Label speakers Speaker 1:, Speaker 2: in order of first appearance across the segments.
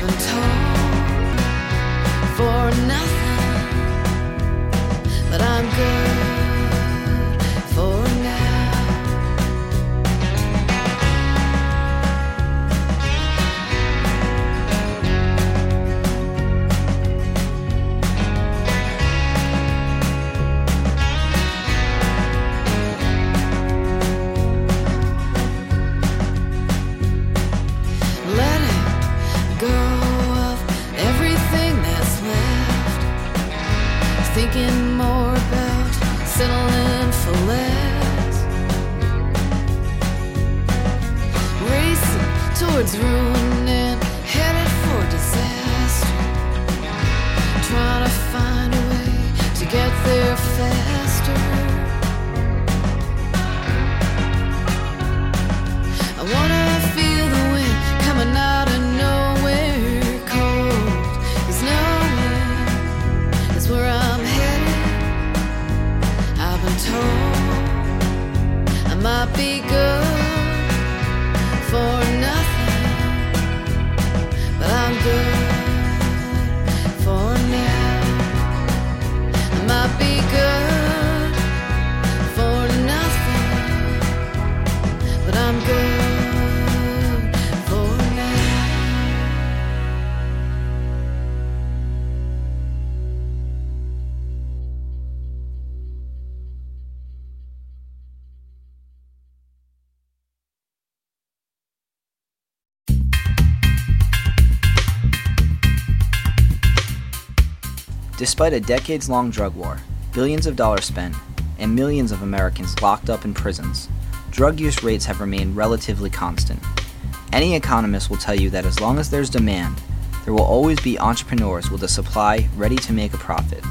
Speaker 1: I've been told
Speaker 2: Despite a decades long drug war, billions of dollars spent, and millions of Americans locked up in prisons, drug use rates have remained relatively constant. Any economist will tell you that as long as there's demand, there will always be entrepreneurs with a supply ready to make a profit.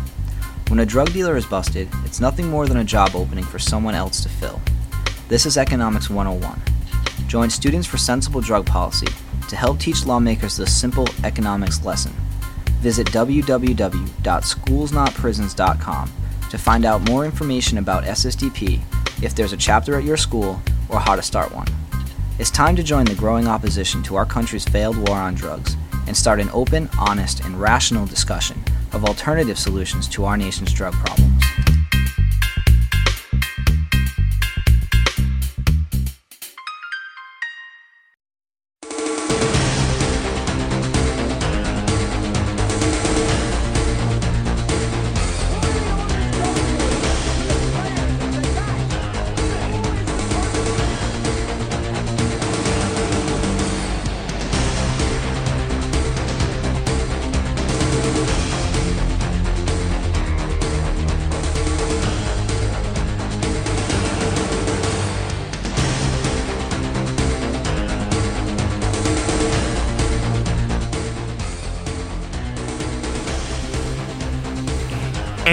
Speaker 2: When a drug dealer is busted, it's nothing more than a job opening for someone else to fill. This is Economics 101. Join Students for Sensible Drug Policy to help teach lawmakers this simple economics lesson. Visit www.schoolsnotprisons.com to find out more information about SSDP, if there's a chapter at your school, or how to start one. It's time to join the growing opposition to our country's failed war on drugs and start an open, honest, and rational discussion of alternative solutions to our nation's drug problems.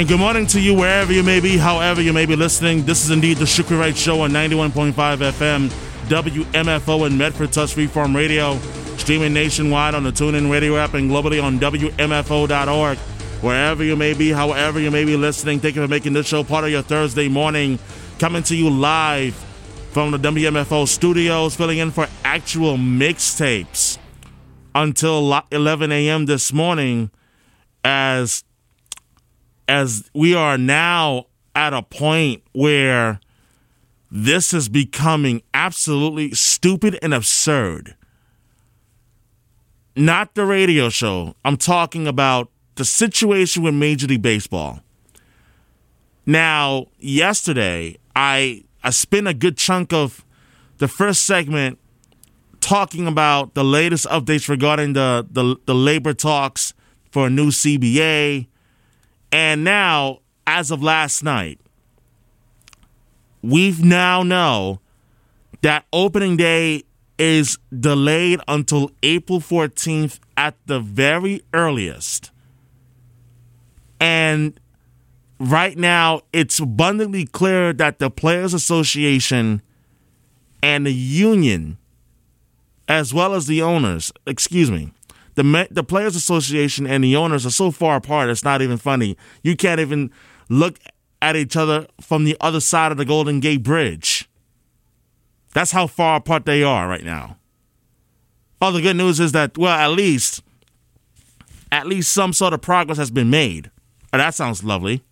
Speaker 3: And good morning to you wherever you may be, however you may be listening. This is indeed the Shukri Wright Show on 91.5 FM, WMFO in Medford, Tufts Freeform Radio, streaming nationwide on the TuneIn Radio app and globally on WMFO.org. Wherever you may be, however you may be listening, thank you for making this show part of your Thursday morning. Coming to you live from the WMFO studios, filling in for actual mixtapes until 11 a.m. this morning as as we are now at a point where this is becoming absolutely stupid and absurd. Not the radio show. I'm talking about the situation with Major League Baseball. Now, yesterday, I I spent a good chunk of the first segment talking about the latest updates regarding the the, the labor talks for a new CBA. And now, as of last night, we now know that opening day is delayed until April 14th at the very earliest. And right now, it's abundantly clear that the Players Association and the union, as well as the owners, excuse me, the the Players Association and the owners are so far apart. It's not even funny. You can't even look at each other from the other side of the Golden Gate Bridge. That's how far apart they are right now. All the good news is that, well, at least at least some sort of progress has been made. And that sounds lovely.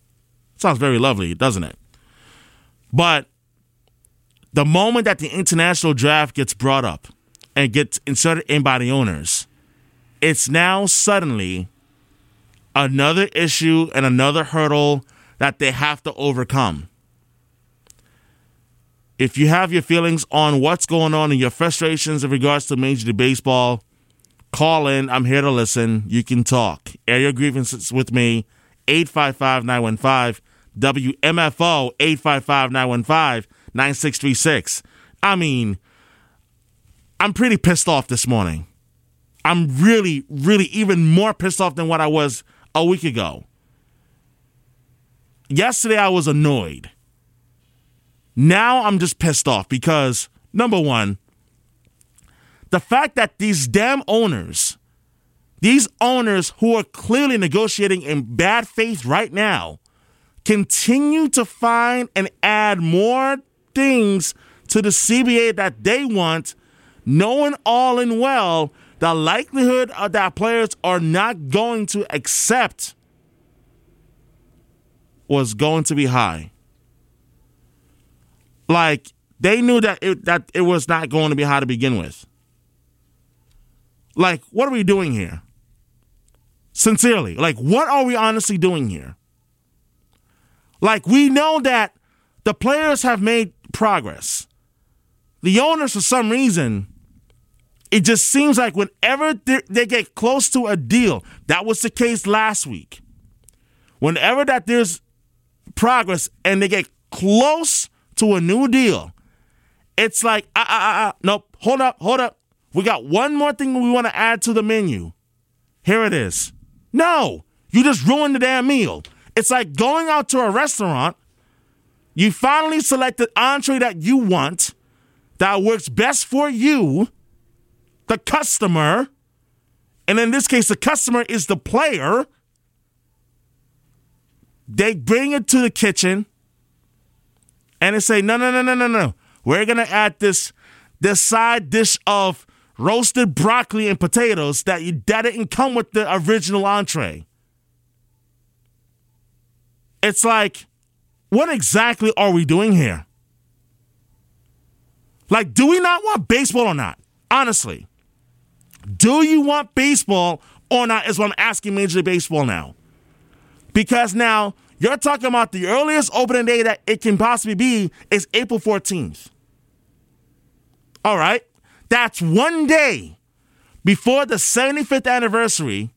Speaker 3: Sounds very lovely, doesn't it? But the moment that the international draft gets brought up and gets inserted in by the owners, it's now suddenly another issue and another hurdle that they have to overcome. If you have your feelings on what's going on and your frustrations in regards to Major League Baseball, call in. I'm here to listen. You can talk. Air your grievances with me. 855 915 WMFO 855 915 9636. I mean, I'm pretty pissed off this morning. I'm really, really even more pissed off than what I was a week ago. Yesterday, I was annoyed. Now I'm just pissed off because, number one, the fact that these damn owners, these owners who are clearly negotiating in bad faith right now, continue to find and add more things to the CBA that they want, knowing all and well the likelihood of that players are not going to accept was going to be high. Like they knew that it, that it was not going to be high to begin with. Like, what are we doing here? Sincerely, like, what are we honestly doing here? Like, we know that the players have made progress. The owners, for some reason, it just seems like whenever they get close to a deal, that was the case last week. Whenever that there's progress and they get close to a new deal, it's like, ah, ah, ah, ah, nope, hold up, hold up. We got one more thing we want to add to the menu. Here it is. No, you just ruined the damn meal. It's like going out to a restaurant. You finally select the entree that you want, that works best for you, the customer. And in this case, the customer is the player. They bring it to the kitchen and they say, no, no, no, no, no, no. We're to add this, this side dish of roasted broccoli and potatoes that, you, that didn't come with the original entree. It's like, what exactly are we doing here? Like, do we not want baseball or not? Honestly. Do you want baseball or not? Is what I'm asking Major League Baseball now. Because now you're talking about the earliest opening day that it can possibly be is April 14th. All right. That's one day before the 75th anniversary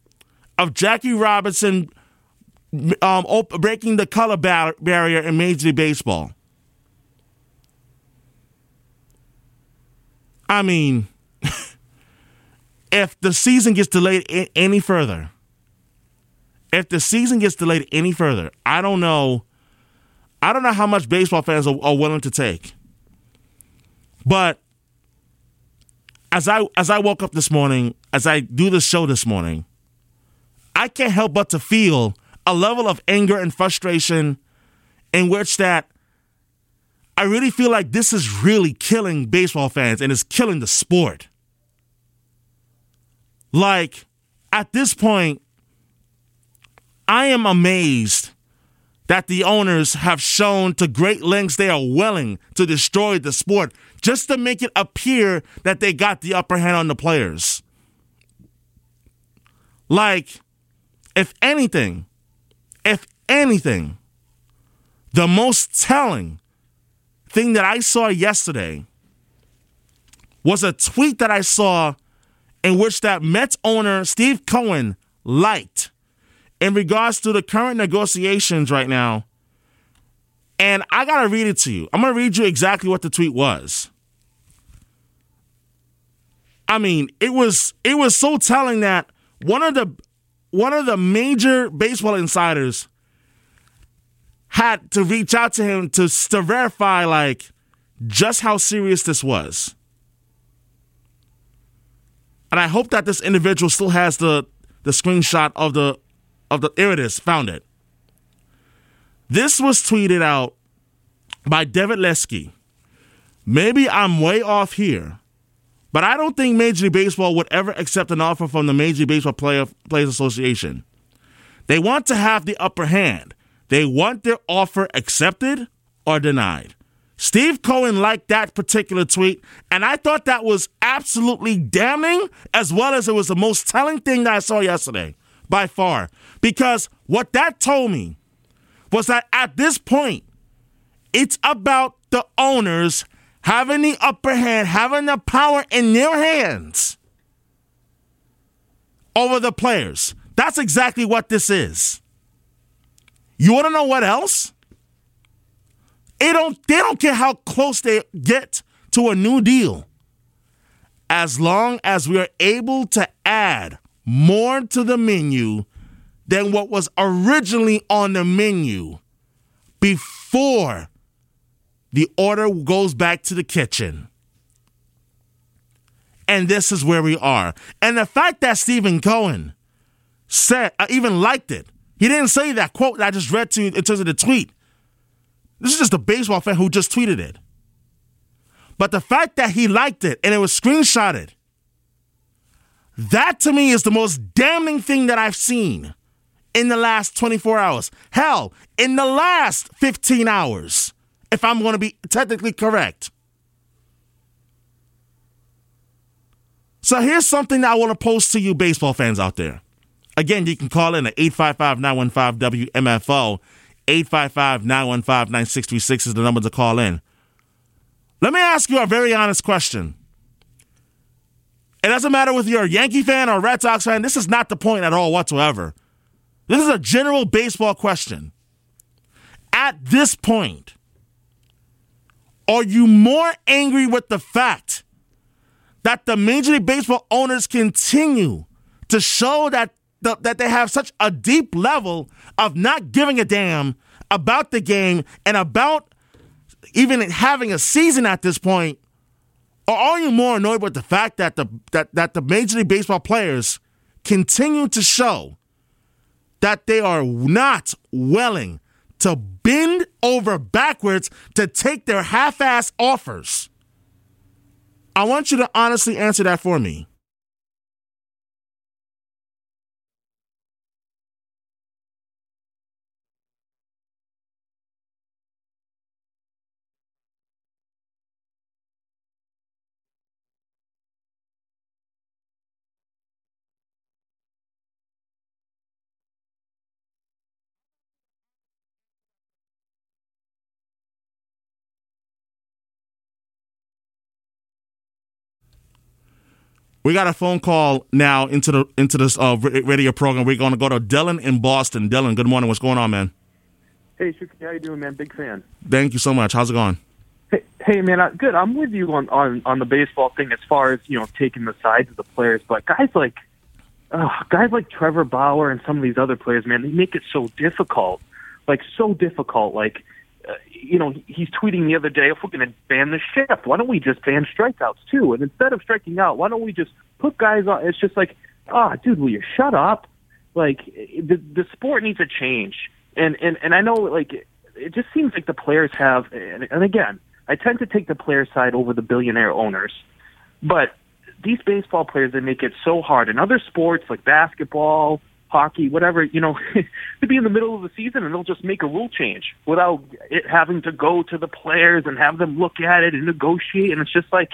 Speaker 3: of Jackie Robinson um, breaking the color bar- barrier in Major League Baseball. I mean, if the season gets delayed any further, if the season gets delayed any further, I don't know. I don't know how much baseball fans are, are willing to take. But as I as I woke up this morning, as I do the show this morning, I can't help but to feel a level of anger and frustration in which that I really feel like this is really killing baseball fans and it's killing the sport. Like, at this point, I am amazed that the owners have shown to great lengths they are willing to destroy the sport just to make it appear that they got the upper hand on the players. Like, if anything, if anything, the most telling thing that I saw yesterday was a tweet that I saw in which that Mets owner Steve Cohen liked in regards to the current negotiations right now. And I got to read it to you. I'm going to read you exactly what the tweet was. I mean, it was it was so telling that one of the one of the major baseball insiders had to reach out to him to, to verify like just how serious this was. And I hope that this individual still has the the screenshot of the of the here it is, found it. This was tweeted out by David Lesky. Maybe I'm way off here, But I don't think Major League Baseball would ever accept an offer from the Major League Baseball Player, Players Association. They want to have the upper hand. They want their offer accepted or denied. Steve Cohen liked that particular tweet, and I thought that was absolutely damning, as well as it was the most telling thing that I saw yesterday, by far. Because what that told me was that at this point, it's about the owners having the upper hand, having the power in their hands over the players. That's exactly what this is. You want to know what else? It don't they don't care how close they get to a new deal. As long as we are able to add more to the menu than what was originally on the menu before the order goes back to the kitchen. And this is where we are. And the fact that Stephen Cohen said, I even liked it. He didn't say that quote that I just read to you in terms of the tweet. This is just a baseball fan who just tweeted it. But the fact that he liked it and it was screenshotted, that to me is the most damning thing that I've seen in the last 24 hours. Hell, in the last 15 hours, if I'm going to be technically correct. So here's something that I want to post to you, baseball fans out there. Again, you can call in at 855 915 WMFO. 855 915 9636 is the number to call in. Let me ask you a very honest question. It doesn't matter whether you're a Yankee fan or a Red Sox fan, this is not the point at all whatsoever. This is a general baseball question. At this point, are you more angry with the fact that the Major League Baseball owners continue to show that the, that they have such a deep level of not giving a damn about the game and about even having a season at this point? Or are you more annoyed with the fact that the that, that the Major League Baseball players continue to show that they are not willing to bend over backwards to take their half-ass offers? I want you to honestly answer that for me. We got a phone call now into the into this uh, radio program. We're going to go to Dylan in Boston. Dylan, good morning. What's going on, man?
Speaker 4: Hey, Shuki, how you doing, man? Big fan.
Speaker 3: Thank you so much. How's it going?
Speaker 4: Hey, hey man, I, good. I'm with you on, on on the baseball thing as far as you know taking the sides of the players, but guys like uh, guys like Trevor Bauer and some of these other players, man, they make it so difficult, like so difficult. Like uh, you know, he's tweeting the other day, if we're going to ban the shift, why don't we just ban strikeouts too? And instead of striking out, why don't we just put guys on? It's just like, ah, oh, dude, will you shut up? Like the the sport needs a change, and and and I know like it just seems like the players have, and, and again, I tend to take the player side over the billionaire owners, but these baseball players they make it so hard. In other sports like basketball, hockey, whatever, you know, to be in the middle of the season and they'll just make a rule change without it having to go to the players and have them look at it and negotiate. And it's just like,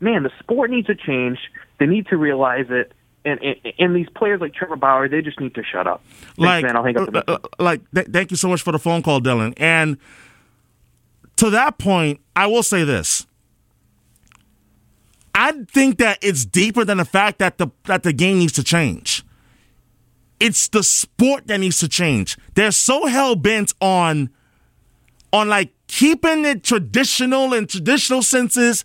Speaker 4: man, the sport needs to change. They need to realize it. And, and, and these players like Trevor Bauer, they just need to shut up. Thanks,
Speaker 3: like,
Speaker 4: man, I'll hang up the
Speaker 3: uh, uh, like, th- thank you so much for the phone call, Dylan. And to that point, I will say this. I think that it's deeper than the fact that the that the game needs to change. It's the sport that needs to change. They're so hell bent on on like keeping it traditional in traditional senses.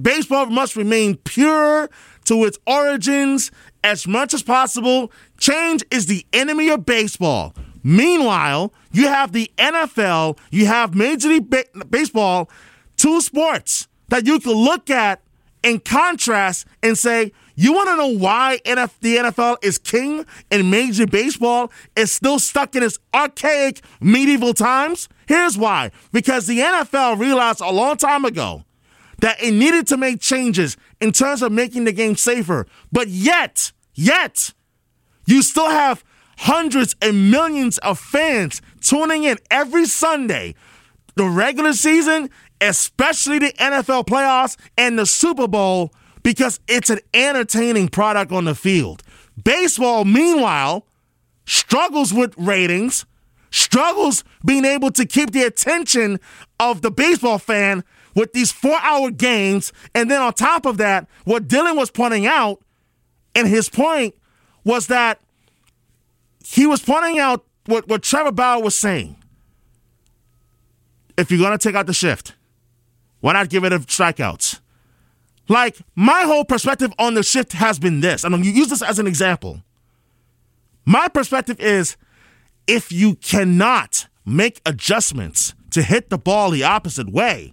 Speaker 3: Baseball must remain pure to its origins as much as possible. Change is the enemy of baseball. Meanwhile, you have the NFL, you have Major League ba- Baseball, two sports that you can look at in contrast and say, you want to know why NF- the NFL is king and Major Baseball is still stuck in its archaic medieval times? Here's why. Because the NFL realized a long time ago that it needed to make changes in terms of making the game safer. But yet, yet, you still have hundreds and millions of fans tuning in every Sunday, the regular season, especially the NFL playoffs and the Super Bowl, because it's an entertaining product on the field. Baseball, meanwhile, struggles with ratings, struggles being able to keep the attention of the baseball fan with these four hour games. And then on top of that, what Dylan was pointing out, and his point was that he was pointing out what, what Trevor Bauer was saying. If you're going to take out the shift, why not give it a strikeouts? Like, my whole perspective on the shift has been this. I'm going to use this as an example. My perspective is if you cannot make adjustments to hit the ball the opposite way,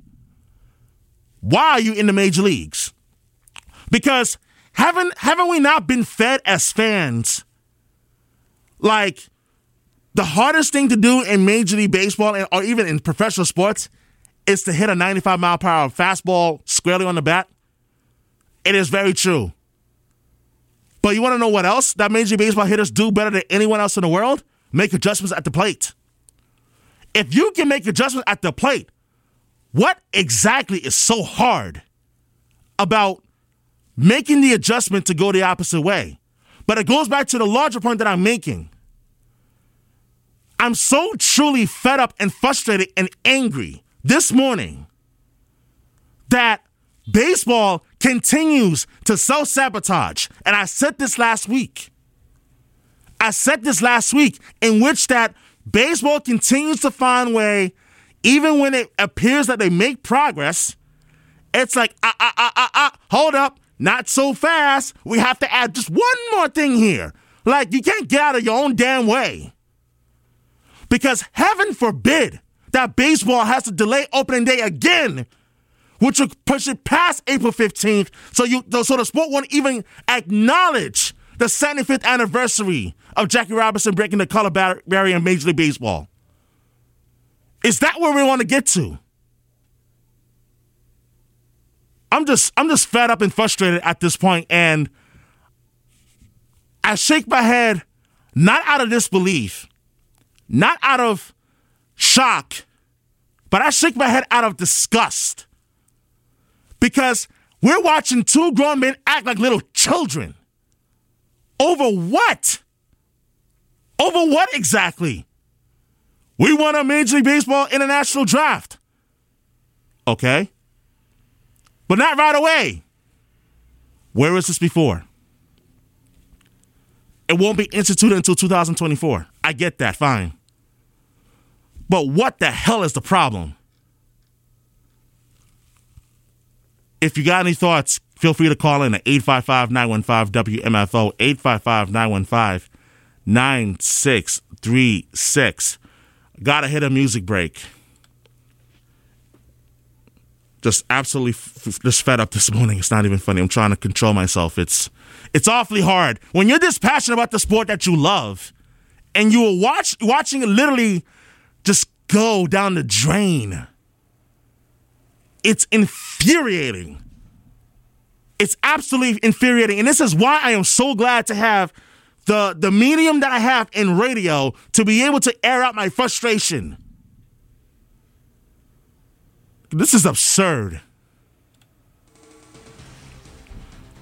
Speaker 3: why are you in the major leagues? Because haven't haven't we not been fed as fans like the hardest thing to do in Major League Baseball and, or even in professional sports is to hit a 95 mile per hour fastball squarely on the bat? It is very true. But you want to know what else that Major League Baseball hitters do better than anyone else in the world? Make adjustments at the plate. If you can make adjustments at the plate, what exactly is so hard about making the adjustment to go the opposite way? But it goes back to the larger point that I'm making. I'm so truly fed up and frustrated and angry this morning that baseball continues to self sabotage. And I said this last week. I said this last week, in which that baseball continues to find way, even when it appears that they make progress, it's like, ah, ah, ah, ah, ah, hold up, not so fast. We have to add just one more thing here. Like, you can't get out of your own damn way. Because heaven forbid that baseball has to delay opening day again which would push it past April 15th, so you so the sport won't even acknowledge the 75th anniversary of Jackie Robinson breaking the color barrier in Major League Baseball. Is that where we want to get to? I'm just I'm just fed up and frustrated at this point, and I shake my head not out of disbelief, not out of shock, but I shake my head out of disgust because we're watching two grown men act like little children. Over what? Over what exactly? We won a Major League Baseball international draft. Okay. But not right away. Where was this before? It won't be instituted until 2024. I get that, fine. But what the hell is the problem? If you got any thoughts, feel free to call in at 855 915 WMFO, 855 915 9636. Gotta hit a music break. Just absolutely f- just fed up this morning. It's not even funny. I'm trying to control myself. It's it's awfully hard when you're this passionate about the sport that you love, and you are watch watching it literally just go down the drain it's infuriating. It's absolutely infuriating. And this is why I am so glad to have the, the medium that I have in radio to be able to air out my frustration. This is absurd.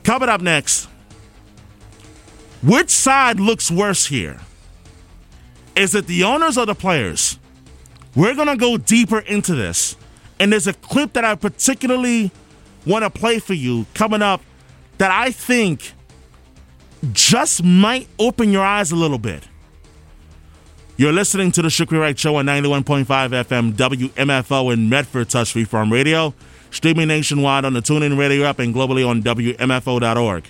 Speaker 3: Coming up next, which side looks worse here? Is it the owners or the players? We're going to go deeper into this. And there's a clip that I particularly want to play for you coming up that I think just might open your eyes a little bit. You're listening to the Shukri Wright Show on 91.5 FM WMFO in Medford Tufts Freeform Radio, streaming nationwide on the TuneIn Radio app and globally on WMFO.org.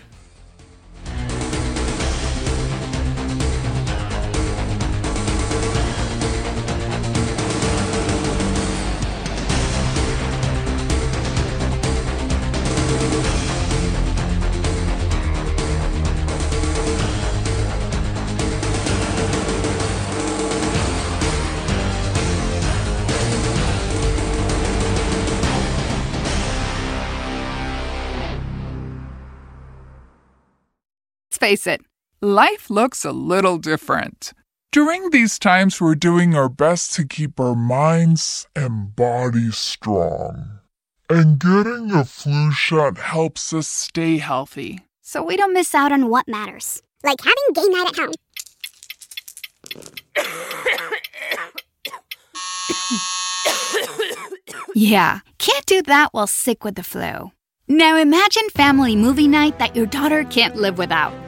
Speaker 5: let's face it, life looks a little different.
Speaker 6: During these times, we're doing our best to keep our minds and bodies strong. And getting a flu shot helps us stay healthy.
Speaker 5: So we don't miss out on what matters.
Speaker 7: Like having game night at home.
Speaker 5: yeah, can't do that while sick with the flu. Now imagine family movie night that your daughter can't live without.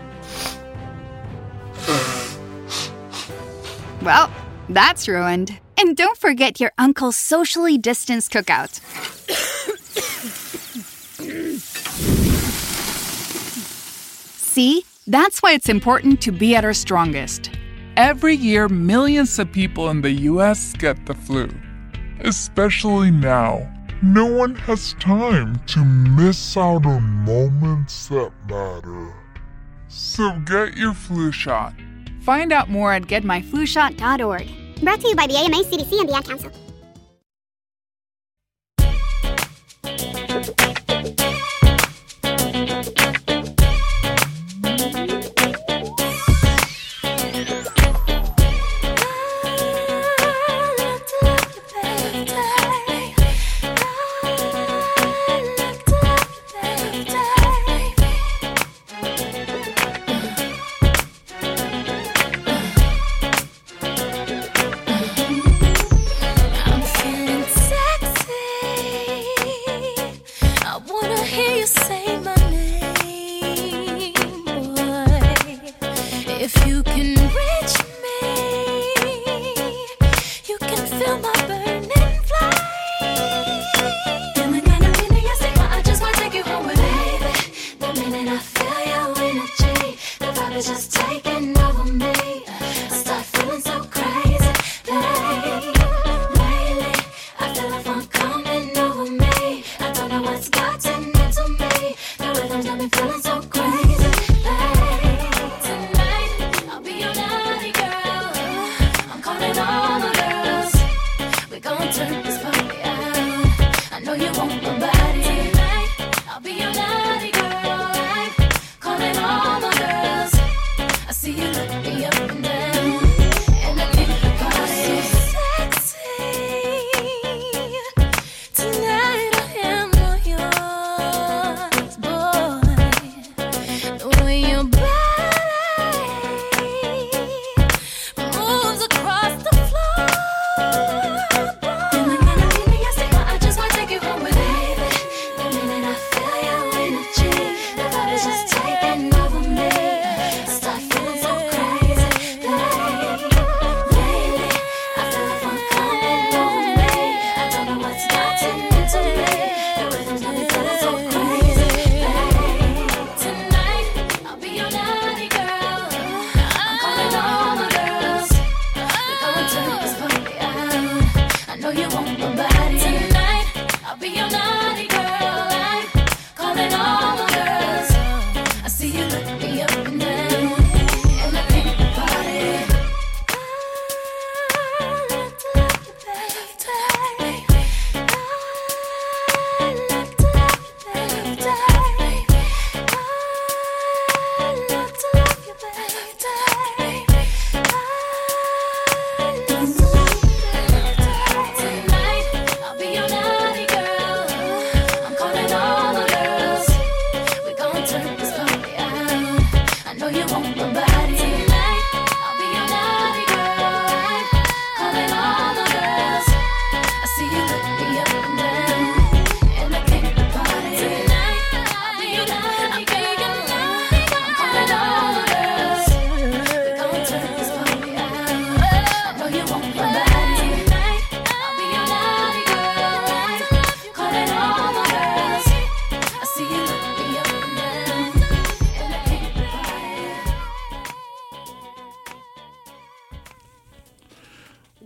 Speaker 5: Well, that's ruined. And don't forget your uncle's socially distanced cookout. See, that's why it's important to be at our strongest.
Speaker 6: Every year, millions of people in the US get the flu. Especially now, no one has time to miss out on moments that matter. So get your flu shot.
Speaker 5: Find out more at getmyflushot.org.
Speaker 7: Brought to you by the AMA, CDC, and the Ad Council.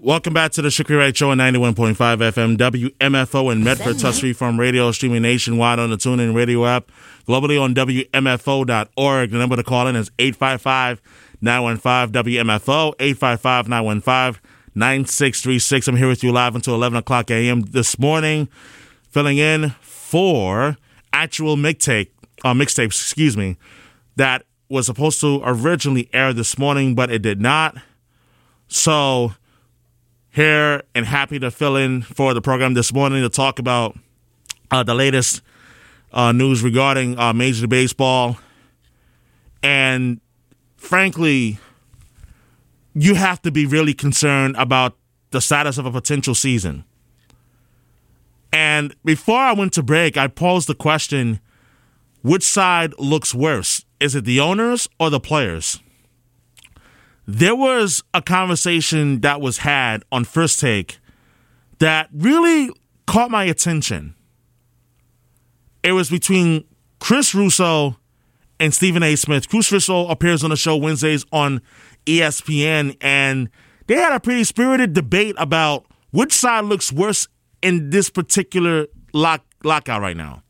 Speaker 3: Welcome back to the Shukri Wright Show on 91.5 FM, WMFO in Medford, Tufts Freeform Radio, streaming nationwide on the TuneIn Radio app, globally on WMFO.org. The number to call in is 855 915 WMFO, 855 915 9636. I'm here with you live until 11 o'clock a.m. this morning, filling in for actual mixtape, uh, mixtapes, excuse me, that was supposed to originally air this morning, but it did not. So, here and happy to fill in for the program this morning to talk about uh, the latest uh, news regarding uh, Major League Baseball. And frankly, you have to be really concerned about the status of a potential season. And before I went to break, I posed the question which side looks worse? Is it the owners or the players? There was a conversation that was had on First Take that really caught my attention. It was between Chris Russo and Stephen A. Smith. Chris Russo appears on the show Wednesdays on ESPN, and they had a pretty spirited debate about which side looks worse in this particular lock, lockout right now.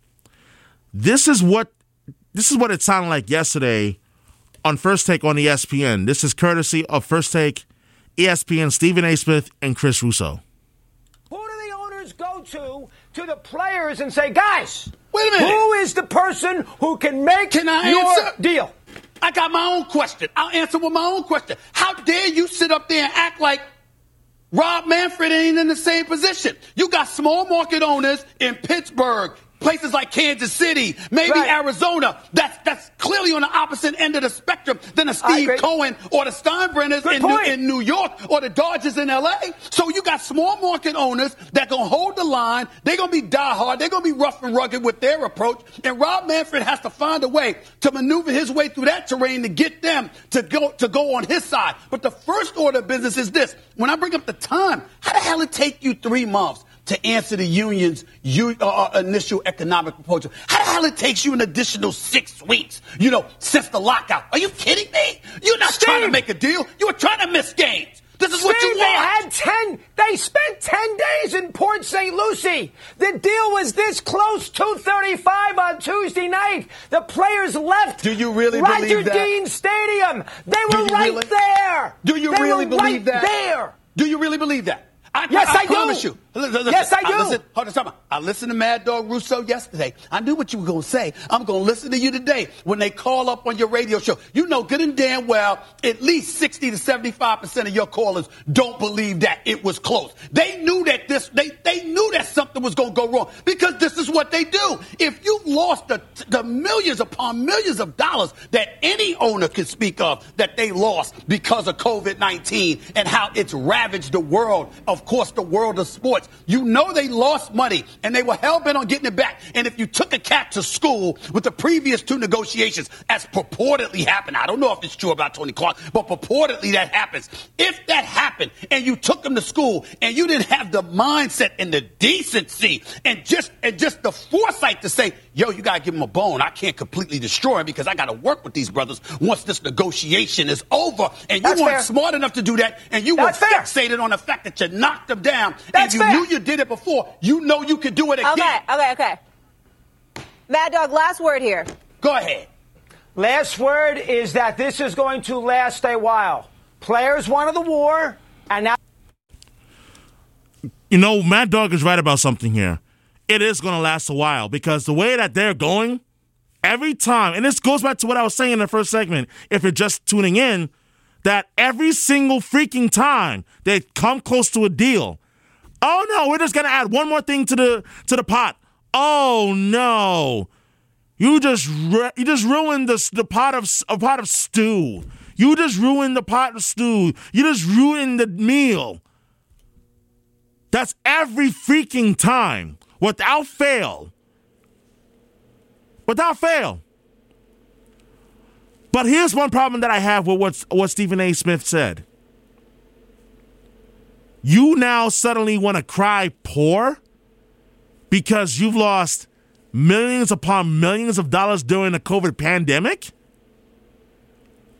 Speaker 3: This is what this is what it sounded like yesterday on First Take on ESPN. This is courtesy of First Take, ESPN, Stephen A. Smith, and Chris Russo.
Speaker 8: Who do the owners go to to the players and say, guys,
Speaker 9: Wait a minute.
Speaker 8: who is the person who can make
Speaker 9: Can I
Speaker 8: your
Speaker 9: answer?
Speaker 8: deal?
Speaker 9: I got my own question. I'll answer with my own question. How dare you sit up there and act like Rob Manfred ain't in the same position? You got small market owners in Pittsburgh, places like Kansas City, maybe
Speaker 8: Right.
Speaker 9: Arizona. That's that's clearly on the opposite end of the spectrum than a Steve. Cohen or the Steinbrenners in New, in New York or the Dodgers in LA. So you got small market owners that gonna hold the line. They're gonna be diehard. They're gonna be rough and rugged with their approach. And Rob Manfred has to find a way to maneuver his way through that terrain to get them to go to go on his side. But the first order of business is this: when I bring up the time, how the hell it take you three months? To answer the union's u- uh, uh, initial economic proposal. How the hell it takes you an additional six weeks, you know, since the lockout? Are you kidding me? You're not trying to make a deal. You were trying to miss games. This is what you
Speaker 8: Steve, they had 10, they spent 10 days in Port St. Lucie. The deal was this close, 235 on Tuesday night. The players left
Speaker 9: Do you really
Speaker 8: Roger
Speaker 9: believe that?
Speaker 8: Roger Dean Stadium. They were right
Speaker 9: really-
Speaker 8: there.
Speaker 9: Do you
Speaker 8: They
Speaker 9: really
Speaker 8: were
Speaker 9: believe
Speaker 8: right
Speaker 9: that?
Speaker 8: there.
Speaker 9: Do you really believe that? I,
Speaker 8: Yes, I do.
Speaker 9: promise you. Li- li-
Speaker 8: Yes, I do.
Speaker 9: listen, hold on, stop. I listened to Mad Dog Russo yesterday. I knew what you were going to say. I'm going to listen to you today when they call up on your radio show. You know good and damn well at least 60 to 75% of your callers don't believe that it was close. They knew that this, they, they knew that something was going to go wrong because this is what they do. If you've lost the, the millions upon millions of dollars that any owner can speak of that they lost because of COVID 19 and how it's ravaged the world, of course, the world of sports, you know they lost money and they were hell bent on getting it back. And if you took a cat to school with the previous two negotiations, as purportedly happened, I don't know if it's true about Tony Clark, but purportedly that happens. If that happened and you took him to school and you didn't have the mindset and the decency and just and just the foresight to say, yo, you gotta give him a bone. I can't completely destroy him because I gotta work with these brothers once this negotiation is over. And you
Speaker 8: That's
Speaker 9: weren't
Speaker 8: fair.
Speaker 9: smart enough to do that, and you
Speaker 8: That's
Speaker 9: were
Speaker 8: fair.
Speaker 9: fixated on the fact that you knocked them down
Speaker 8: That's
Speaker 9: and you
Speaker 8: fair.
Speaker 9: knew you did it before. You know you could do it again.
Speaker 10: Okay, okay, okay. Mad Dog, last word here.
Speaker 9: Go ahead.
Speaker 8: Last word is that this is going to last a while. Players wanted the war, and now.
Speaker 3: You know, Mad Dog is right about something here. It is going to last a while because the way that they're going, every time, and this goes back to what I was saying in the first segment, if you're just tuning in, that every single freaking time they come close to a deal, oh no, we're just going to add one more thing to the to the pot. Oh no. You just ru- you just ruined the the pot of a pot of stew. You just ruined the pot of stew. You just ruined the meal. That's every freaking time, without fail. Without fail. But here's one problem that I have with what, what Stephen A. Smith said. You now suddenly want to cry poor because you've lost millions upon millions of dollars during the COVID pandemic?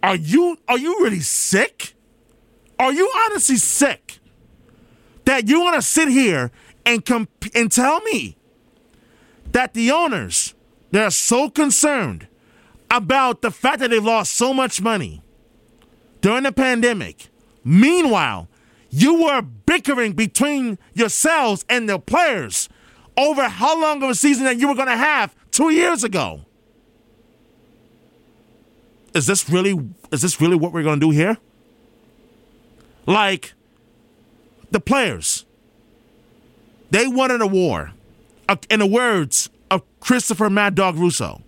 Speaker 3: Are you are you really sick? Are you honestly sick? that you want to sit here and comp- and tell me that the owners they're so concerned about the fact that they lost so much money during the pandemic. Meanwhile, you were bickering between yourselves and the players over how long of a season that you were going to have 2 years ago. is this really is this really what we're going to do here? Like the players, they wanted a war. In the words of Christopher Mad Dog Russo,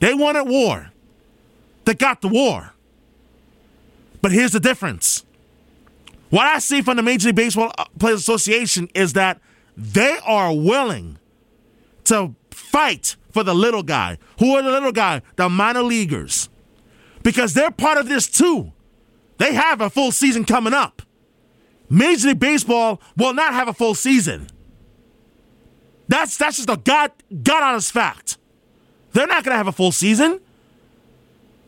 Speaker 3: they wanted war. They got the war. But here's the difference. What I see from the Major League Baseball uh, Players Association is that they are willing to fight for the little guy. Who are the little guy? The minor leaguers. Because they're part of this too. They have a full season coming up. Major League Baseball will not have a full season. That's that's just a god god honest fact. They're not gonna have a full season.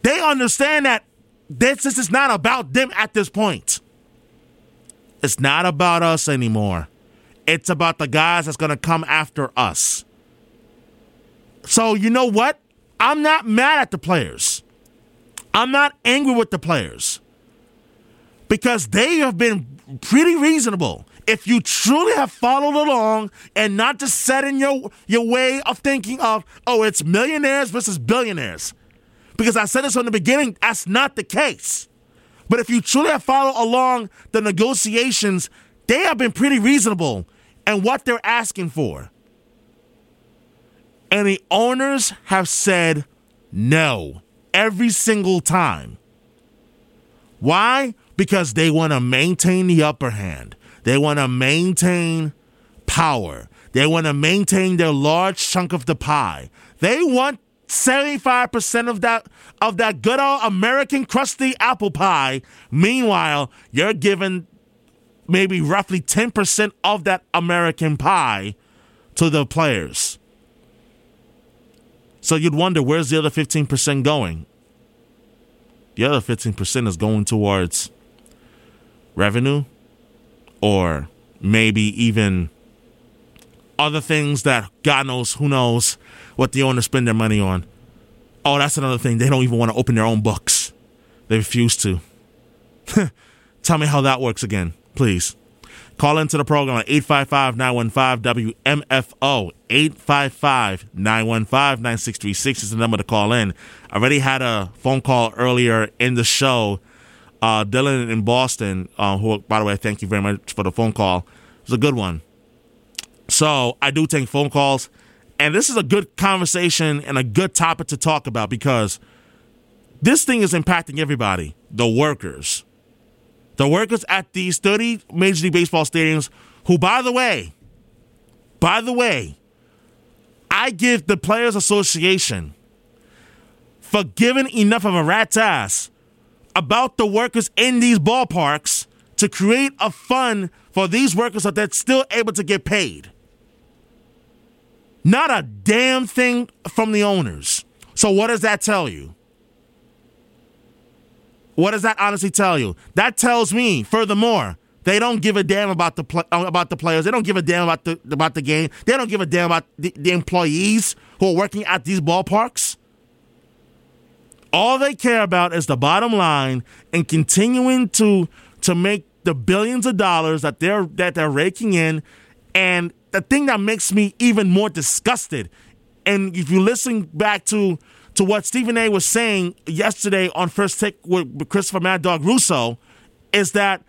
Speaker 3: They understand that this, this is not about them at this point. It's not about us anymore. It's about the guys that's gonna come after us. So you know what? I'm not mad at the players. I'm not angry with the players because they have been pretty reasonable. If you truly have followed along and not just set in your your way of thinking of, oh, it's millionaires versus billionaires. Because I said this from the beginning, that's not the case. But if you truly have followed along the negotiations, they have been pretty reasonable and what they're asking for. And the owners have said no every single time. Why? Because they want to maintain the upper hand. They want to maintain power. They want to maintain their large chunk of the pie. They want 75% of that of that good old American crusty apple pie. Meanwhile, you're given maybe roughly 10% of that American pie to the players. So you'd wonder where's the other 15% going? The other 15% is going towards revenue or maybe even other things that God knows, who knows what the owners spend their money on. Oh, that's another thing. They don't even want to open their own books. They refuse to. Tell me how that works again, please. Call into the program at 855 915 WMFO. 855 915 9636 is the number to call in. I already had a phone call earlier in the show. Uh, Dylan in Boston, uh, who, by the way, thank you very much for the phone call. It was a good one. So I do take phone calls. And this is a good conversation and a good topic to talk about because this thing is impacting everybody the workers, the workers at these 30 Major League Baseball stadiums, who, by the way, by the way, I give the Players Association for giving enough of a rat's ass about the workers in these ballparks to create a fund for these workers so that they're still able to get paid. Not a damn thing from the owners. So, what does that tell you? What does that honestly tell you? That tells me, furthermore, they don't give a damn about the pl- uh, about the players. They don't give a damn about the about the game. They don't give a damn about the, the employees who are working at these ballparks. All they care about is the bottom line and continuing to to make the billions of dollars that they're that they're raking in. And the thing that makes me even more disgusted, and if you listen back to to what Stephen A. was saying yesterday on First Take with Christopher Mad Dog Russo, is that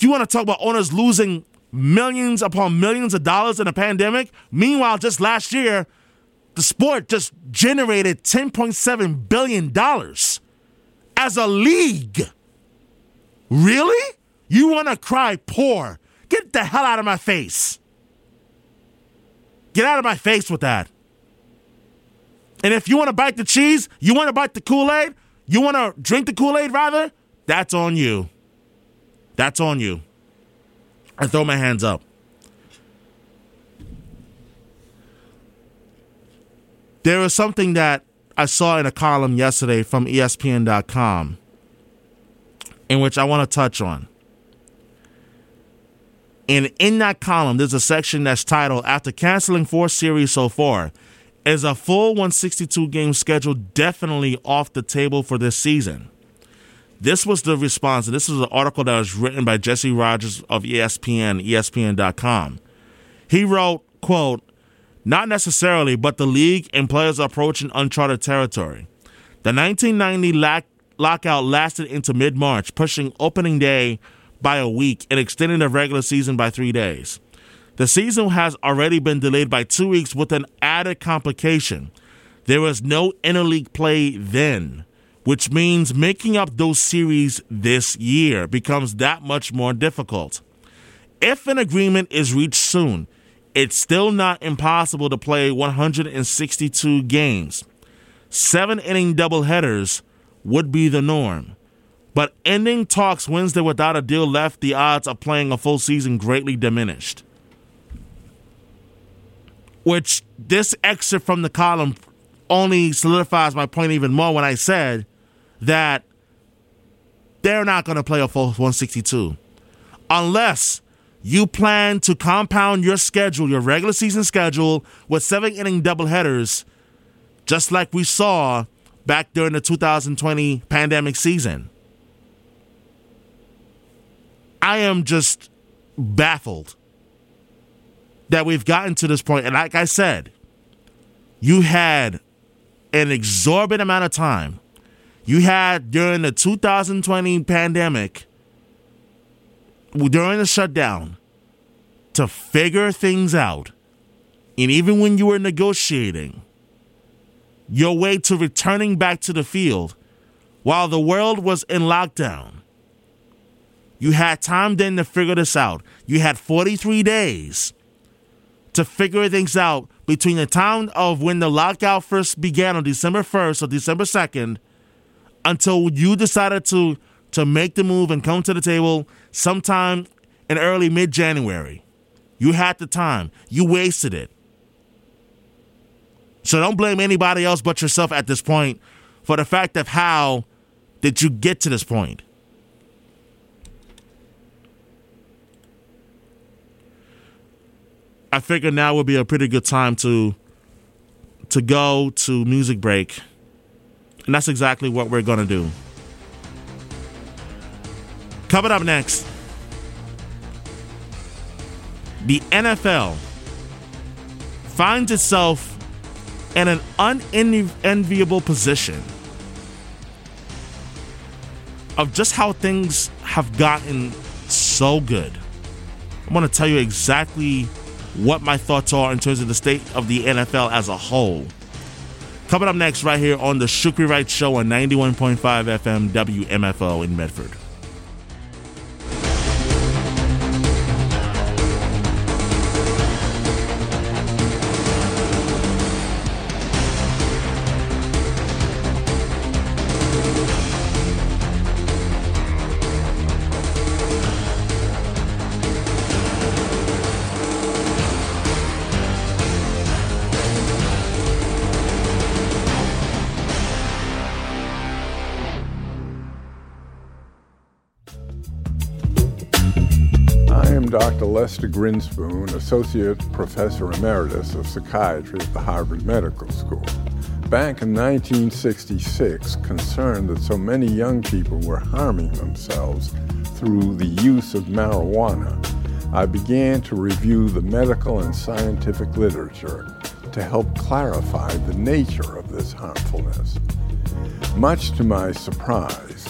Speaker 3: you want to talk about owners losing millions upon millions of dollars in a pandemic, meanwhile, just last year, the sport just generated $10.7 billion as a league. Really? You want to cry poor? Get the hell out of my face. Get out of my face with that. And if you want to bite the cheese, you want to bite the Kool Aid, you want to drink the Kool Aid rather, that's on you. That's on you. I throw my hands up. There was something that I saw in a column yesterday from ESPN.com in which I want to touch on. And in that column, there's a section that's titled After Canceling Four Series So Far, is a full 162 game schedule definitely off the table for this season? This was the response. This was an article that was written by Jesse Rogers of ESPN, ESPN.com. He wrote, quote, not necessarily, but the league and players are approaching uncharted territory. The 1990 lock- lockout lasted into mid March, pushing opening day by a week and extending the regular season by three days. The season has already been delayed by two weeks with an added complication. There was no interleague play then, which means making up those series this year becomes that much more difficult. If an agreement is reached soon, it's still not impossible to play 162 games. Seven inning doubleheaders would be the norm. But ending talks Wednesday without a deal left the odds of playing a full season greatly diminished. Which this excerpt from the column only solidifies my point even more when I said that they're not going to play a full 162 unless you plan to compound your schedule, your regular season schedule, with seven inning doubleheaders, just like we saw back during the 2020 pandemic season. I am just baffled that we've gotten to this point. And like I said, you had an exorbitant amount of time. You had during the 2020 pandemic, during the shutdown, to figure things out. And even when you were negotiating your way to returning back to the field while the world was in lockdown, you had time then to figure this out. You had 43 days to figure things out between the time of when the lockout first began on December 1st or December 2nd until you decided to to make the move and come to the table sometime in early mid January. You had the time. You wasted it. So don't blame anybody else but yourself at this point for the fact of how did you get to this point. I figure now would be a pretty good time to to go to music break. And that's exactly what we're going to do. Coming up next, the NFL finds itself in an unenviable position of just how things have gotten so good. I'm going to tell you exactly what my thoughts are in terms of the state of the NFL as a whole. Coming up next, right here on the Shukri Wright Show on 91.5 FM WMFO in Medford.
Speaker 11: Dr. Grinspoon, Associate Professor Emeritus of Psychiatry at the Harvard Medical School. Back in 1966, concerned that so many young people were harming themselves through the use of marijuana, I began to review the medical and scientific literature to help clarify the nature of this harmfulness. Much to my surprise,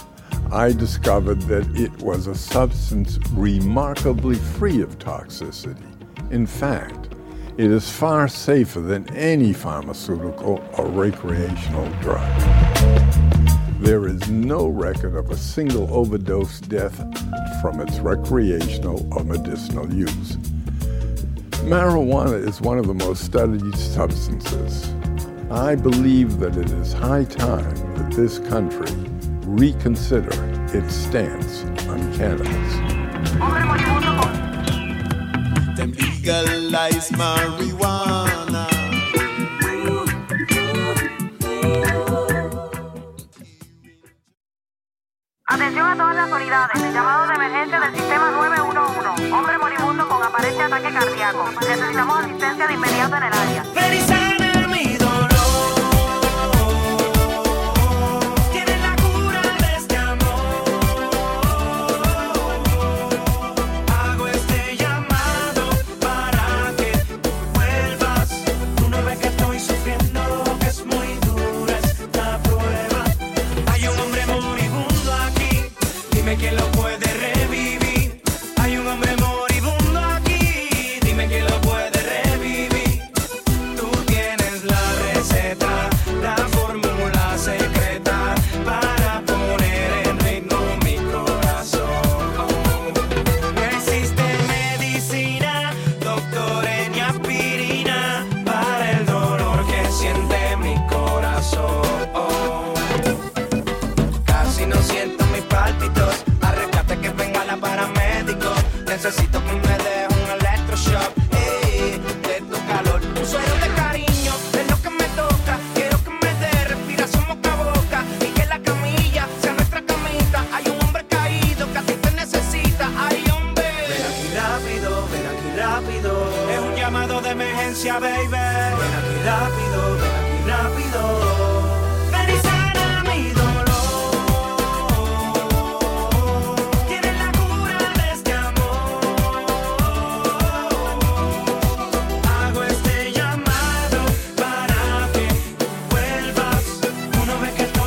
Speaker 11: I discovered that it was a substance remarkably free of toxicity. In fact, it is far safer than any pharmaceutical or recreational drug. There is no record of a single overdose death from its recreational or medicinal use. Marijuana is one of the most studied substances. I believe that it is high time that this country reconsider its stance on cannabis.
Speaker 12: Them legalize marijuana.
Speaker 13: Atención a todas las unidades. Llamado de emergencia del sistema 911. Hombre moribundo con aparente ataque cardíaco. Necesitamos asistencia de inmediato en el área.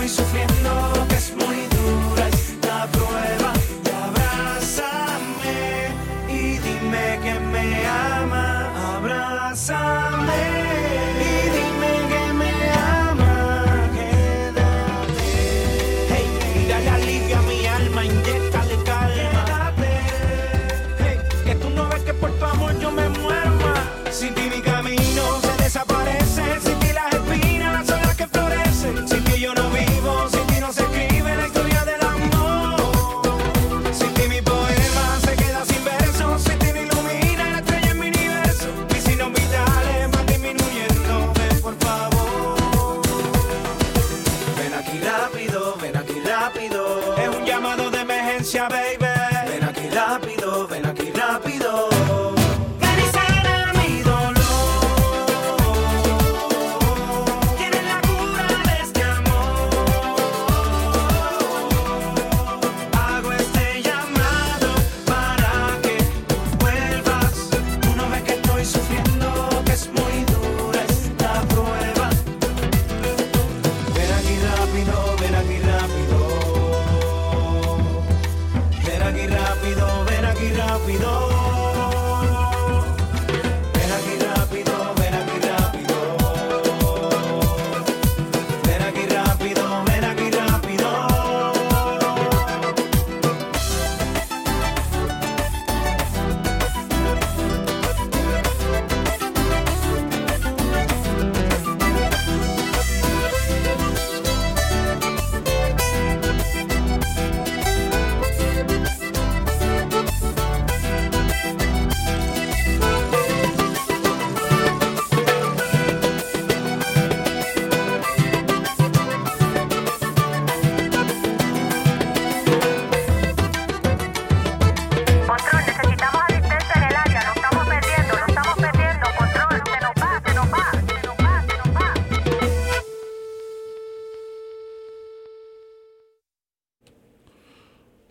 Speaker 13: sofrendo.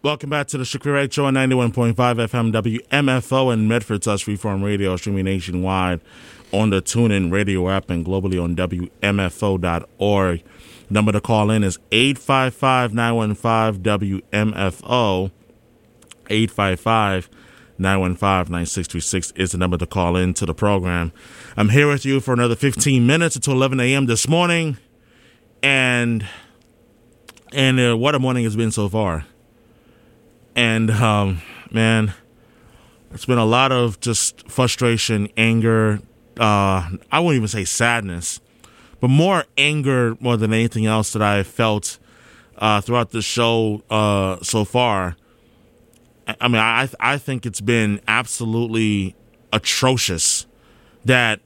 Speaker 3: Welcome back to the Shukri Wright Show on 91.5 FM WMFO and Medford Tufts Freeform Radio, streaming nationwide on the TuneIn Radio app and globally on WMFO.org. Number to call in is 855 915 WMFO. 855 915 9636 is the number to call in to the program. I'm here with you for another 15 minutes until 11 a.m. this morning. And and uh, what a morning it's been so far. And um, man, it's been a lot of just frustration, anger. Uh, I wouldn't even say sadness, but more anger more than anything else that I felt uh, throughout the show uh, so far. I- I mean, I I think it's been absolutely atrocious that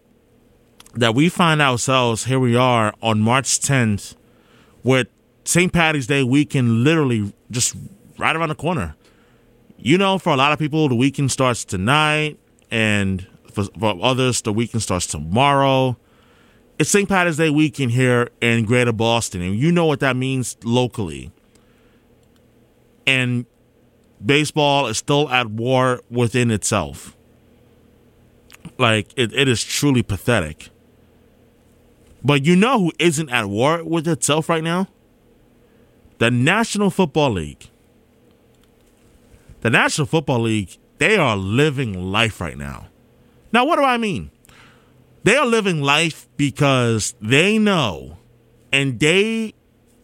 Speaker 3: that we find ourselves here. We are on March 10th, with St. Patty's Day weekend literally just right around the corner. You know, for a lot of people, the weekend starts tonight, and for, for others, the weekend starts tomorrow. It's St. Patrick's Day weekend here in Greater Boston, and you know what that means locally. And baseball is still at war within itself. Like, it, it is truly pathetic. But you know who isn't at war with itself right now? The National Football League. The National Football League, they are living life right now. Now, what do I mean? They are living life because they know and they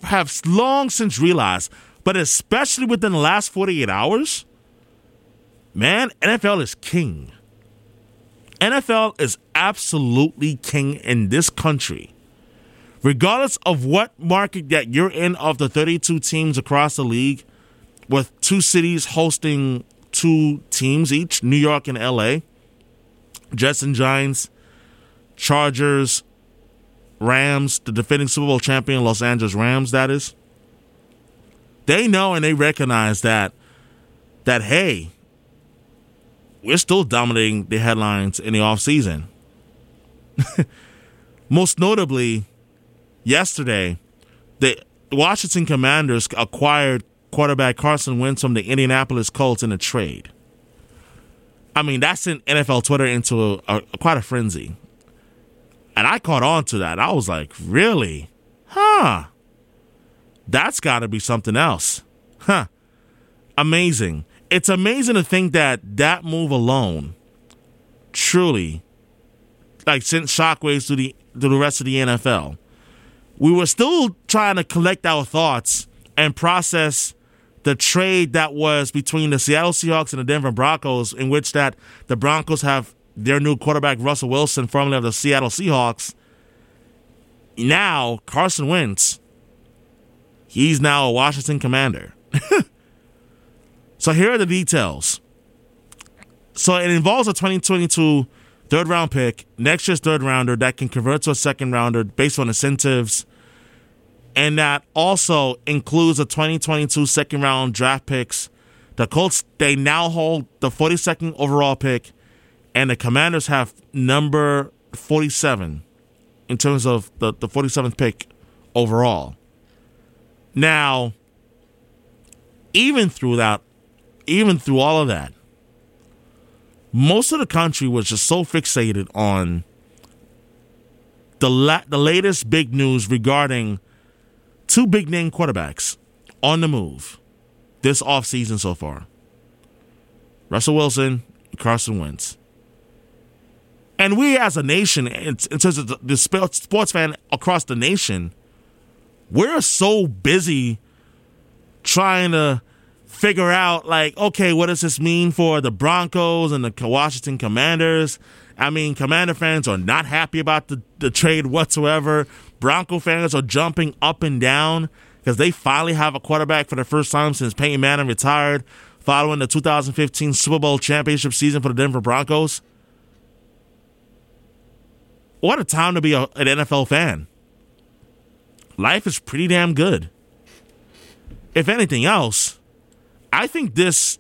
Speaker 3: have long since realized, but especially within the last 48 hours, man, NFL is king. NFL is absolutely king in this country. Regardless of what market that you're in of the 32 teams across the league, with two cities hosting two teams each, New York and LA, Jets and Giants, Chargers, Rams, the defending Super Bowl champion Los Angeles Rams, that is. They know and they recognize that that hey, we're still dominating the headlines in the offseason. Most notably, yesterday, the Washington Commanders acquired quarterback Carson Wentz from the Indianapolis Colts in a trade. I mean, that sent NFL Twitter into a, a, quite a frenzy. And I caught on to that. I was like, really? Huh. That's got to be something else. Huh. Amazing. It's amazing to think that that move alone truly like sent shockwaves to the to the rest of the NFL. We were still trying to collect our thoughts and process the trade that was between the Seattle Seahawks and the Denver Broncos, in which that the Broncos have their new quarterback Russell Wilson, formerly of the Seattle Seahawks. Now Carson Wentz, he's now a Washington Commander. so here are the details. So it involves a 2022 third round pick, next year's third rounder that can convert to a second rounder based on incentives. And that also includes the 2022 second round draft picks. The Colts, they now hold the 42nd overall pick, and the Commanders have number 47 in terms of the, the 47th pick overall. Now, even through that, even through all of that, most of the country was just so fixated on the la- the latest big news regarding two big name quarterbacks on the move this offseason so far. Russell Wilson, Carson Wentz. And we as a nation, in, terms of the, the sports fan across the nation, we're so busy trying to figure out like, okay, what does this mean for the Broncos and the Washington Commanders? I mean, Commander fans are not happy about the, the trade whatsoever. Bronco fans are jumping up and down because they finally have a quarterback for the first time since Peyton Manning retired following the 2015 Super Bowl championship season for the Denver Broncos. What a time to be a, an NFL fan. Life is pretty damn good. If anything else, I think this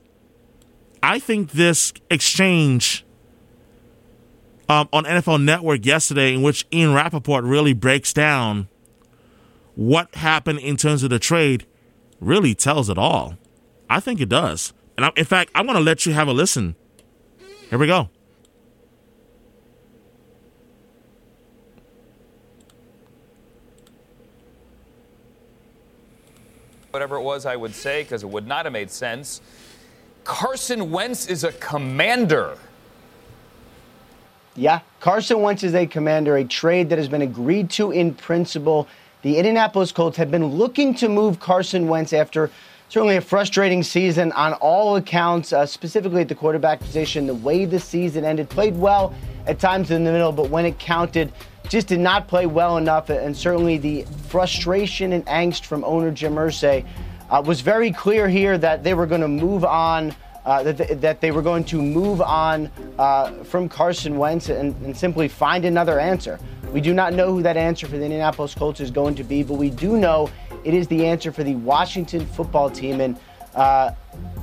Speaker 3: I think this exchange um, on NFL Network yesterday, in which Ian Rapoport really breaks down what happened in terms of the trade, really tells it all. I think it does. And I, in fact, I'm going to let you have a listen. Here we go.
Speaker 14: whatever it was I would say because it would not have made sense. Carson Wentz is a commander.
Speaker 15: Yeah, Carson Wentz is a commander, a trade that has been agreed to in principle. The Indianapolis Colts have been looking to move Carson Wentz after certainly a frustrating season on all accounts, uh, specifically at the quarterback position. The way the season ended, played well at times in the middle, but when it counted, just did not play well enough. And certainly the frustration and angst from owner Jim Irsay uh, was very clear here that they were going to move on. Uh, that, th- that they were going to move on uh, from Carson Wentz and, and simply find another answer. We do not know who that answer for the Indianapolis Colts is going to be, but we do know it is the answer for the Washington football team. And uh,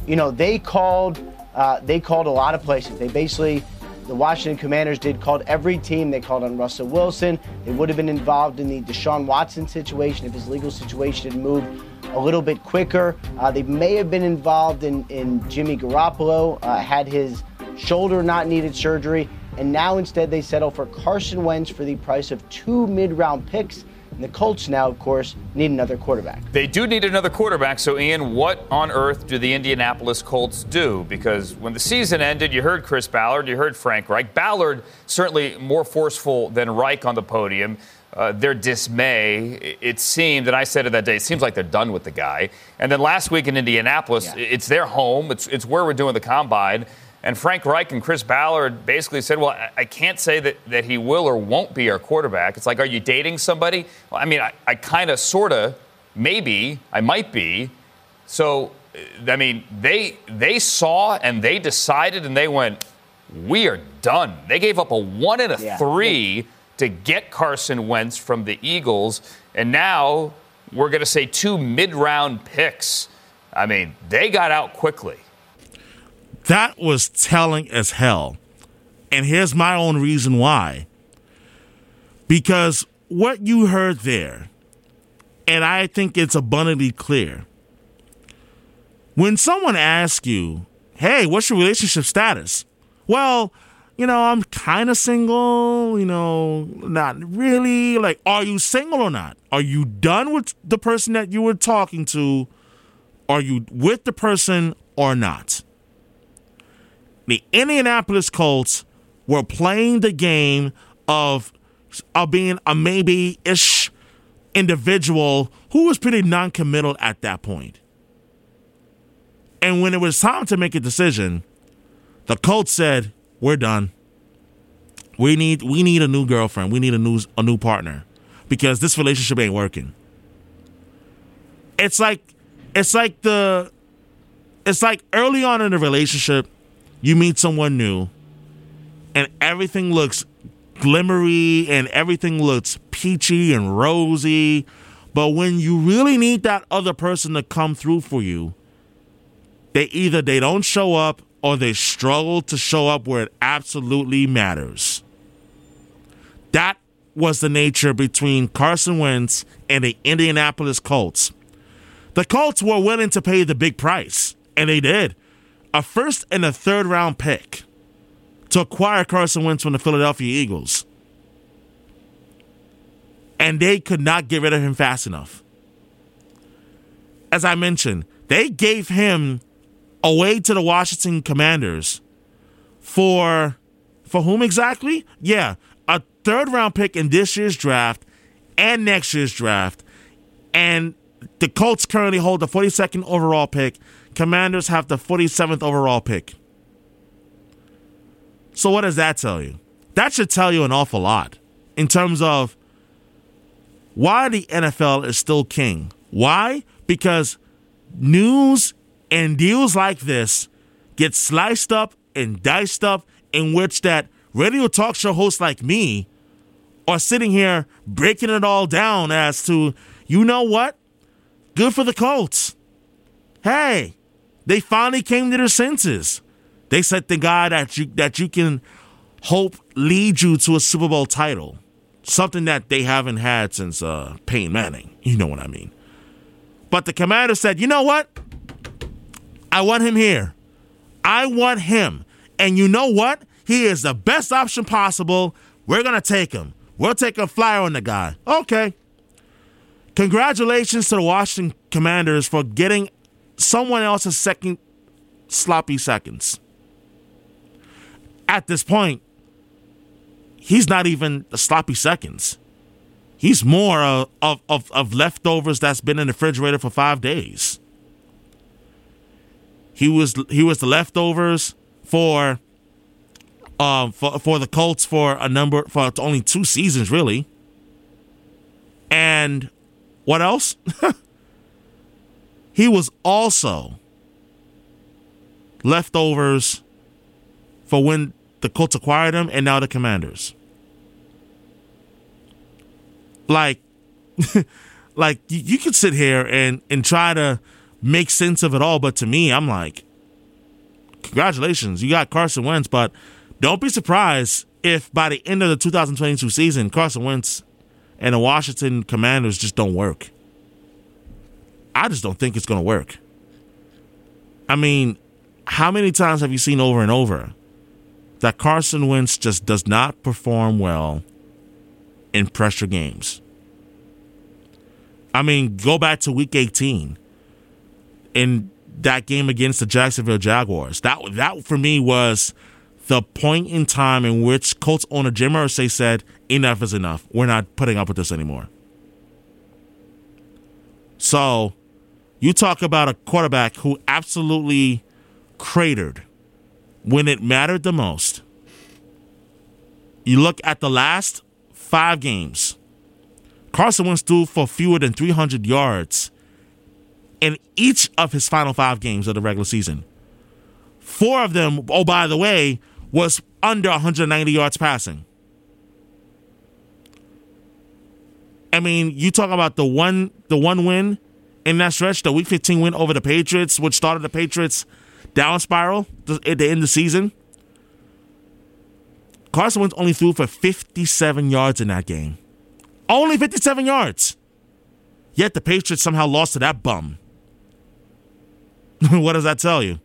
Speaker 15: you know they called uh, they called a lot of places. They basically the Washington Commanders did called every team. They called on Russell Wilson. They would have been involved in the Deshaun Watson situation if his legal situation had moved a little bit quicker. Uh, they may have been involved in, in Jimmy Garoppolo, uh, had his shoulder not needed surgery, and now instead they settle for Carson Wentz for the price of two mid round picks And the Colts now, of course, need another quarterback.
Speaker 14: They do need another quarterback. So, Ian, what on earth do the Indianapolis Colts do? Because when the season ended, you heard Chris Ballard, you heard Frank Reich. Ballard certainly more forceful than Reich on the podium. Uh, their dismay, it- it seemed, and I said it that day, it seems like they're done with the guy. And then last week in Indianapolis, it's their home, it's, it's where we're doing the combine. And Frank Reich and Chris Ballard basically said, Well, I- can't say that, that he will or won't be our quarterback. It's like, Are you dating somebody? Well, I mean, I, I kind of, sort of, maybe, I might be. So, uh, I mean, they, they saw and they decided and they went, We are done. They gave up a one and a
Speaker 15: Yeah.
Speaker 14: three to get Carson Wentz from the Eagles. And now we're going to say two mid round picks. I mean, they got out quickly.
Speaker 3: That was telling as hell. And here's my own reason why. Because what you heard there, and I think it's abundantly clear, when someone asks you, hey, what's your relationship status? Well, you know, I'm kind of single, you know, not really. Like, are you single or not? Are you done with the person that you were talking to? Are you with the person or not? The Indianapolis Colts were playing the game of of being a maybe ish individual who was pretty non committal at that point. And when it was time to make a decision, the Colts said, We're done. We need we need a new girlfriend. We need a new a new partner. Because this relationship ain't working. It's like it's like the it's like early on in the relationship, you meet someone new and everything looks glimmery and everything looks peachy and rosy. But when you really need that other person to come through for you, they either they don't show up or they struggle to show up where it absolutely matters. That was the nature between Carson Wentz and the Indianapolis Colts. The Colts were willing to pay the big price, and they did. A first and a third round pick to acquire Carson Wentz from the Philadelphia Eagles. And they could not get rid of him fast enough. As I mentioned, they gave him away to the Washington Commanders for for whom exactly? Yeah, a third round pick in this year's draft and next year's draft. And the Colts currently hold the 42nd overall pick. Commanders have the 47th overall pick. So what does that tell you? That should tell you an awful lot in terms of why the NFL is still king. Why? Because news and deals like this get sliced up and diced up in which that radio talk show hosts like me are sitting here breaking it all down as to, you know what? Good for the Colts. Hey, they finally came to their senses. They said the guy that you that you can hope lead you to a Super Bowl title. Something that they haven't had since uh, Peyton Manning. You know what I mean. But the commander said, you know what? I want him here. I want him. And you know what? He is the best option possible. We're to take him. We'll take a flyer on the guy. Okay. Congratulations to the Washington Commanders for getting someone else's second sloppy seconds. At this point, he's not even the sloppy seconds. He's more of, of, of leftovers that's been in the refrigerator for five days. He was he was the leftovers for um for for the Colts for a number for only two seasons really. And what else? he was also leftovers for when the Colts acquired him and now the Commanders. Like like you, could sit here and and try to make sense of it all, but to me, I'm like, congratulations, you got Carson Wentz, but don't be surprised if by the end of the 2022 season, Carson Wentz and the Washington Commanders just don't work. I just don't think it's going to work. I mean, how many times have you seen over and over that Carson Wentz just does not perform well in pressure games? I mean, go back to week 18 in that game against the Jacksonville Jaguars. That that for me was the point in time in which Colts owner Jim Irsay said, "Enough is enough. We're not putting up with this anymore." So, you talk about a quarterback who absolutely cratered when it mattered the most. You look at the last five games. Carson Wentz threw for fewer than 300 yards in each of his final five games of the regular season. Four of them, oh, by the way, was under 190 yards passing. I mean, you talk about the one the one win in that stretch, the Week 15 win over the Patriots, which started the Patriots down spiral at the end of the season. Carson Wentz only threw for 57 yards in that game. Only 57 yards. Yet the Patriots somehow lost to that bum. what does that tell you?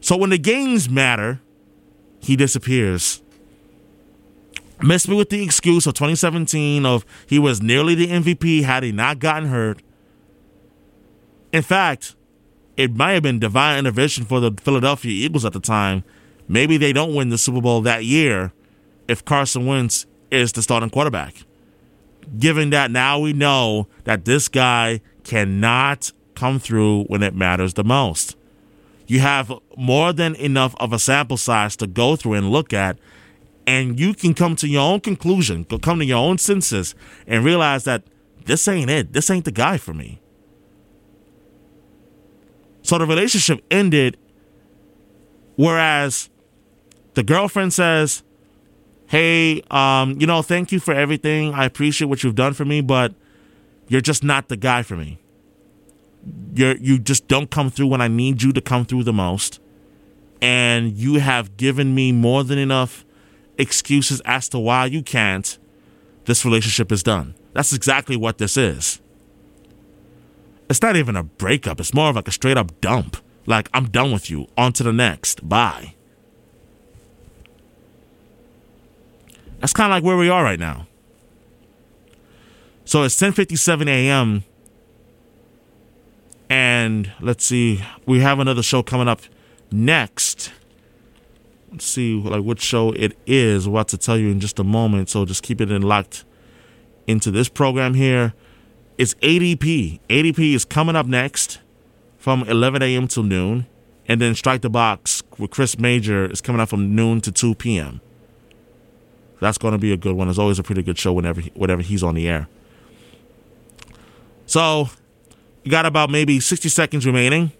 Speaker 3: So when the games matter, he disappears. Missed me with the excuse of 2017 of he was nearly the MVP had he not gotten hurt. In fact, it might have been divine intervention for the Philadelphia Eagles at the time. Maybe they don't win the Super Bowl that year if Carson Wentz is the starting quarterback. Given that now we know that this guy cannot come through when it matters the most. You have more than enough of a sample size to go through and look at, and you can come to your own conclusion, come to your own senses, and realize that this ain't it. This ain't the guy for me. So the relationship ended, whereas the girlfriend says, Hey, um, you know, thank you for everything. I appreciate what you've done for me, but you're just not the guy for me. You're you just don't come through when I need you to come through the most. And you have given me more than enough excuses as to why you can't. This relationship is done. That's exactly what this is. It's not even a breakup. It's more of like a straight up dump. Like, I'm done with you. On to the next. Bye. That's kind of like where we are right now. So it's 10:57 a.m. and let's see, we have another show coming up next. See like what show it is. What to tell you in just a moment. So just keep it in locked into this program here. It's ADP. ADP is coming up next from 11 a.m. till noon, and then Strike the Box with Chris Major is coming up from noon to 2 p.m. That's going to be a good one. It's always a pretty good show whenever whenever he's on the air. So, you got about maybe 60 seconds remaining.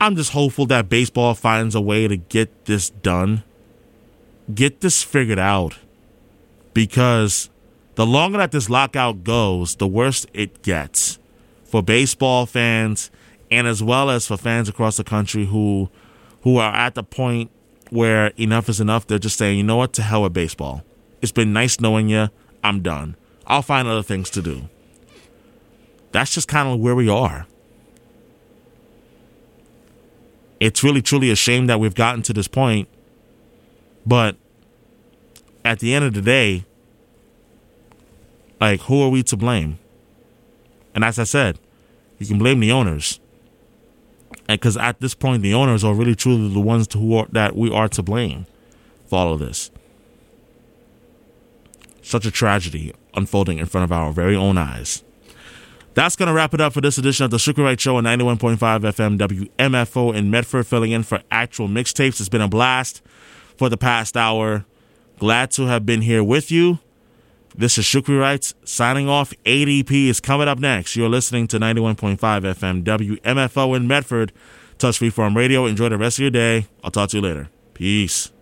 Speaker 3: I'm just hopeful that baseball finds a way to get this done. Get this figured out. Because the longer that this lockout goes, the worse it gets for baseball fans and as well as for fans across the country who who are at the point where enough is enough. They're just saying, you know what, to hell with baseball. It's been nice knowing you. I'm done. I'll find other things to do. That's just kind of where we are. It's really, truly a shame that we've gotten to this point. But at the end of the day, like, who are we to blame? And as I said, you can blame the owners because at this point the owners are really truly the ones who are, that we are to blame for all of this. Such a tragedy unfolding in front of our very own eyes. That's going to wrap it up for this edition of the Shukri Wright Show on 91.5 FM WMFO in Medford, filling in for actual mixtapes. It's been a blast for the past hour. Glad to have been here with you. This is Shukri Wrights signing off. ADP is coming up next. You're listening to 91.5 FM WMFO in Medford. Tufts Freeform Radio. Enjoy the rest of your day. I'll talk to you later. Peace.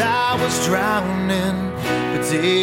Speaker 12: I was drowning
Speaker 16: day.